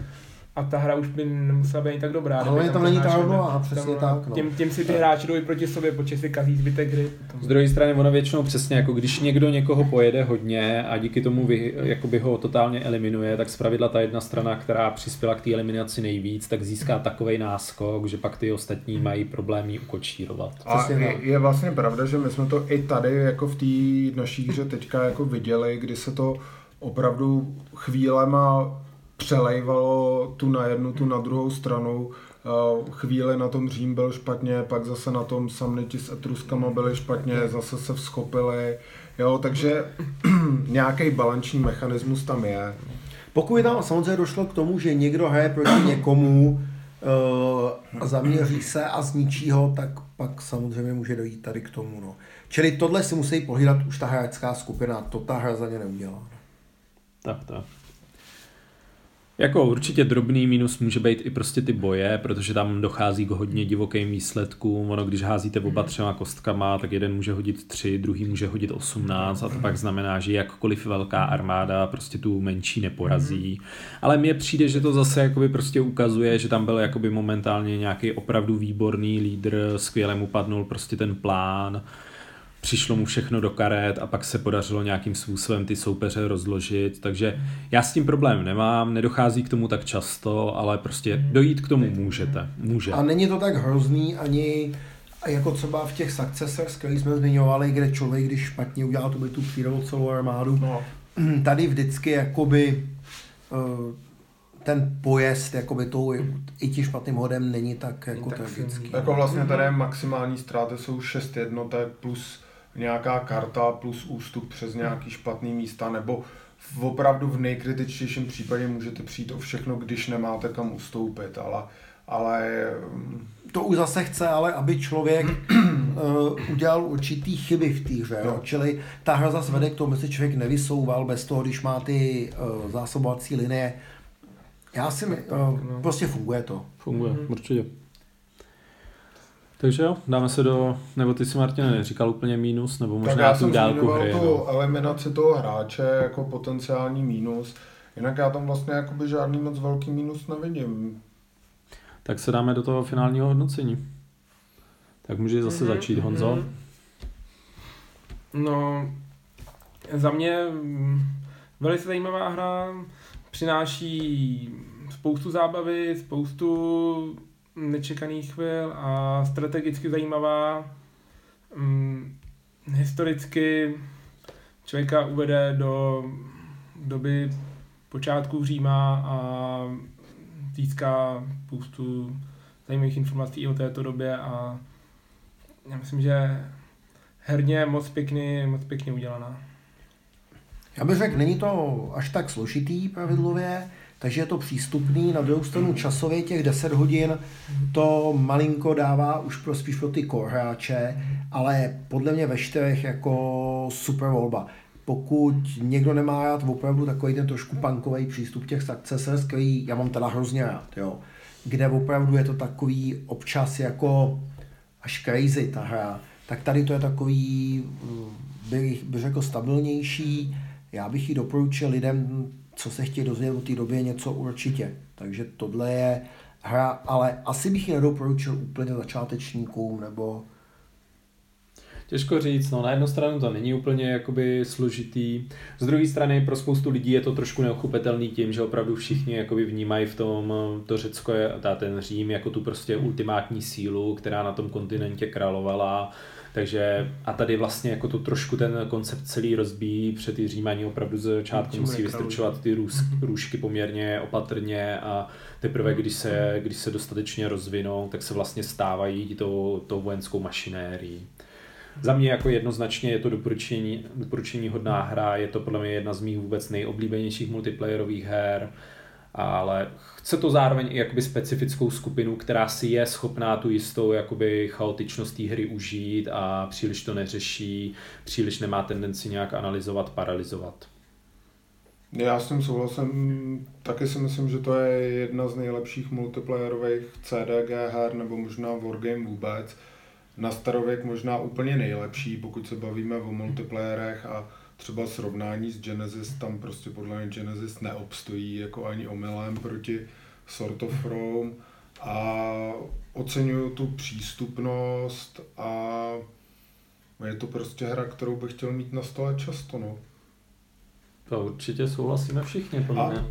E: a ta hra už by nemusela být tak dobrá.
C: Ale tam, tam není ta rovnováha, přesně tam, tak.
E: No. Tím, tím si ty hráči jdou proti sobě, počet si kazí zbytek hry.
B: Z druhé strany ono většinou přesně, jako když někdo někoho pojede hodně a díky tomu vy, jakoby ho totálně eliminuje, tak zpravidla ta jedna strana, která přispěla k té eliminaci nejvíc, tak získá takový náskok, že pak ty ostatní mají problémy ukočírovat.
D: A je, je, vlastně pravda, že my jsme to i tady jako v té naší hře teďka jako viděli, kdy se to opravdu chvílema přelejvalo tu na jednu, tu na druhou stranu. Eh, chvíli na tom Řím byl špatně, pak zase na tom Samniti s Etruskama byli špatně, zase se vzchopili. Jo, takže [clears throat] nějaký balanční mechanismus tam je.
C: Pokud tam samozřejmě došlo k tomu, že někdo hraje proti [clears throat] někomu uh, a zaměří se a zničí ho, tak pak samozřejmě může dojít tady k tomu. No. Čili tohle si musí pohlídat už ta hráčská skupina, to ta hra za ně neudělá.
B: Tak, tak. Jako určitě drobný minus může být i prostě ty boje, protože tam dochází k hodně divokým výsledkům. Ono, když házíte oba třema kostkama, tak jeden může hodit tři, druhý může hodit osmnáct a to pak znamená, že jakkoliv velká armáda prostě tu menší neporazí. Ale mně přijde, že to zase jakoby prostě ukazuje, že tam byl jakoby momentálně nějaký opravdu výborný lídr, skvěle mu padnul prostě ten plán přišlo mu všechno do karet a pak se podařilo nějakým způsobem ty soupeře rozložit, takže já s tím problém nemám, nedochází k tomu tak často, ale prostě dojít k tomu můžete. Může.
C: A není to tak hrozný ani jako třeba v těch successors, který jsme zmiňovali, kde člověk, když špatně udělal tu tu přírodu celou armádu, no. [clears throat] tady vždycky jakoby uh, ten pojezd jakoby tou, i tím špatným hodem není tak jako
E: tak
C: tragický.
D: Jako vlastně tady maximální ztráty jsou 6 jednotek plus nějaká karta plus ústup přes nějaký špatný místa, nebo v opravdu v nejkritičtějším případě můžete přijít o všechno, když nemáte kam ustoupit, ale, ale mm,
C: To už zase chce, ale aby člověk uh, [clears throat] udělal určitý chyby v té hře. Jo?
D: Jo.
C: Čili ta hra zase vede k tomu, aby se člověk nevysouval bez toho, když má ty uh, zásobovací linie. Já si my, uh,
E: no.
C: prostě funguje to.
B: Funguje,
E: Mhm.
B: určitě. Takže jo, dáme se do, nebo ty si Martin neříkal úplně mínus, nebo
D: tak
B: možná
D: já
B: tu
D: jsem
B: dálku hry.
D: tu
B: No.
D: eliminaci toho hráče jako potenciální mínus, jinak já tam vlastně jakoby žádný moc velký mínus nevidím.
B: Tak se dáme do toho finálního hodnocení. Tak může zase
E: Mhm,
B: začít Honzo.
E: mhm. No, za mě mm, velice zajímavá hra, přináší spoustu zábavy, spoustu nečekaných chvil a strategicky zajímavá. Mm, historicky člověka uvede do doby počátku Říma a získá spoustu zajímavých informací o této době a já myslím, že herně moc pěkně, moc pěkně udělaná.
C: Já bych řekl, není to až tak složitý pravidlově, takže je to přístupný. Na druhou stranu časově těch 10 hodin to malinko dává už pro spíš pro ty core hráče, ale podle mě ve čtyřech jako super volba. Pokud někdo nemá rád opravdu takový ten trošku punkový přístup těch Successors, který já mám teda hrozně rád, jo, kde opravdu je to takový občas jako až crazy ta hra, tak tady to je takový, mm, bych, bych řekl, stabilnější. Já bych ji doporučil lidem, co se chtějí dozvědět o té době něco určitě. Takže tohle je hra, ale asi bych ji nedoporučil úplně začátečníkům, nebo
B: Těžko říct, no na jednu stranu to není úplně jakoby složitý, z druhé strany pro spoustu lidí je to trošku neochopitelný tím, že opravdu všichni jakoby vnímají v tom to Řecko, je, ta, ten Řím jako tu prostě ultimátní sílu, která na tom kontinentě královala, takže a tady vlastně jako to trošku ten koncept celý rozbíjí, před ty Římani opravdu ze začátku musí vystrčovat ty růz, [laughs] růžky poměrně opatrně a teprve když se, když se dostatečně rozvinou, tak se vlastně stávají tou, tou vojenskou mašinérií. Za mě jako jednoznačně je to doporučení, doporučení hodná hra, je to podle mě jedna z mých vůbec nejoblíbenějších multiplayerových her, ale chce to zároveň i jakoby specifickou skupinu, která si je schopná tu jistou jakoby chaotičnost té hry užít a příliš to neřeší, příliš nemá tendenci nějak analyzovat, paralizovat.
D: Já s tím souhlasím, taky si myslím, že to je jedna z nejlepších multiplayerových CDG her, nebo možná Wargame vůbec. Na starověk možná úplně nejlepší, pokud se bavíme o multiplayerech a třeba srovnání s Genesis, tam prostě podle mě Genesis neobstojí jako ani omylem proti Sort of Rome a oceňuju tu přístupnost a je to prostě hra, kterou bych chtěl mít na stole často, no.
B: To určitě souhlasíme všichni, podle
D: A-
B: mě.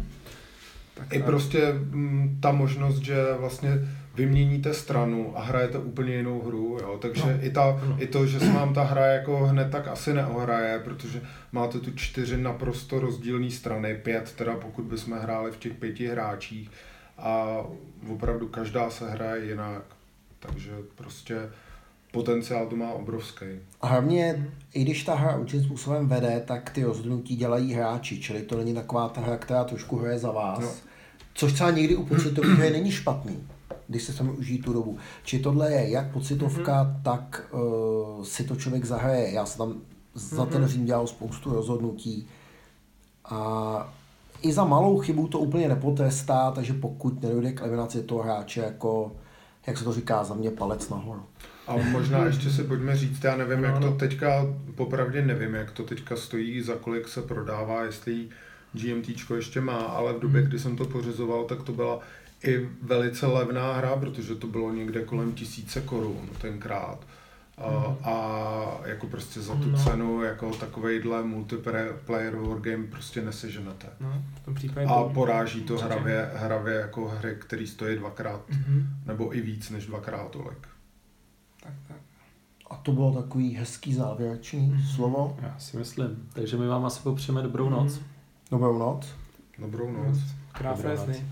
D: I prostě mm, ta možnost, že vlastně vyměníte stranu a hrajete úplně jinou hru, jo? takže
E: No.
D: i, ta,
E: No.
D: i to, že se vám ta hra jako hned tak asi neohraje, protože máte tu čtyři naprosto rozdílné strany, pět teda pokud bychom hráli v těch pěti hráčích a opravdu každá se hraje jinak, takže prostě potenciál to má obrovský.
C: A hlavně, i když ta hra určitým způsobem vede, tak ty rozhodnutí dělají hráči, čili to není taková ta hra, která trošku hraje za vás.
D: No.
C: Což třeba někdy u pocitových hry není špatný, když se tam užít tu dobu. Či tohle je jak pocitovka, mm-hmm. tak uh, si to člověk zahraje. Já jsem tam za ten Řím dělal spoustu rozhodnutí. A i za malou chybu to úplně nepotrestá, takže pokud nedojde k eliminaci toho hráče, jako, jak se to říká, za mě palec nahoru.
D: A možná ještě si pojďme říct, já nevím, jak to teďka, popravdě nevím, jak to teďka stojí, za kolik se prodává, jestli GMTčko ještě má, ale v době, kdy jsem to pořizoval, tak to byla i velice levná hra, protože to bylo někde kolem tisíce korun tenkrát. A, a jako prostě za tu
E: No.
D: cenu jako takovejhle multiplayer wargame prostě neseženete.
E: No, v tom případě
D: A poráží to hravě, hravě jako hry, který stojí dvakrát
E: Mhm.
D: nebo i víc než dvakrát tolik.
E: Tak, tak.
C: A to bylo takový hezký závěrečný
E: Mhm.
C: slovo.
B: Já si myslím. Takže my vám asi popřejeme dobrou noc.
E: Mhm.
C: Dobrou noc.
D: Dobrou noc.
E: Krásné sny.